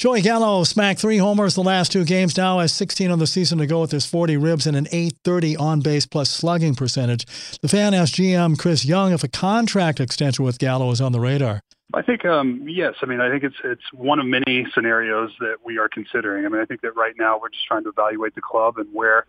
Joey Gallo smacked three homers the last two games. Now has 16 on the season to go with his 40 ribs and an 830 on base plus slugging percentage. The fan asked GM Chris Young if a contract extension with Gallo is on the radar. I think um, yes. I mean, I think it's it's one of many scenarios that we are considering. I mean, I think that right now we're just trying to evaluate the club and where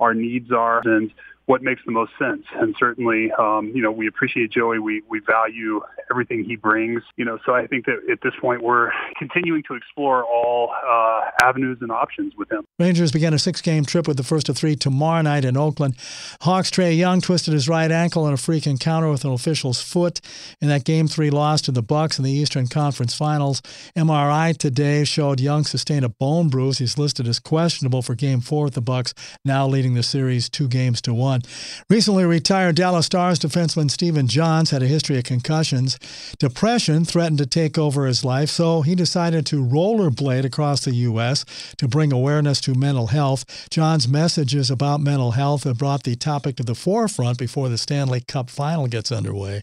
our needs are and what makes the most sense. And certainly, um, you know, we appreciate Joey. We we value everything he brings. You know, so I think that at this point we're continuing to explore all uh, avenues and options with him. Rangers began a six-game trip with the first of three tomorrow night in Oakland. Hawks Trae Young twisted his right ankle in a freak encounter with an official's foot in that Game Three loss to the Bucks in the Eastern Conference Finals. MRI today showed Young sustained a bone bruise. He's listed as questionable for Game Four with the Bucks, now leading the series two games to one. Recently retired Dallas Stars defenseman Stephen Johns had a history of concussions. Depression threatened to take over his life, so he decided to rollerblade across the U.S. to bring awareness to mental health. Johns' messages about mental health have brought the topic to the forefront before the Stanley Cup final gets underway.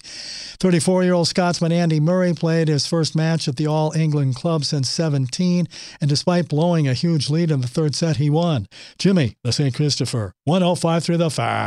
34 year old Scotsman Andy Murray played his first match at the All England club since 17, and despite blowing a huge lead in the third set, he won. Jimmy, the St. Christopher, 105 through the Fan.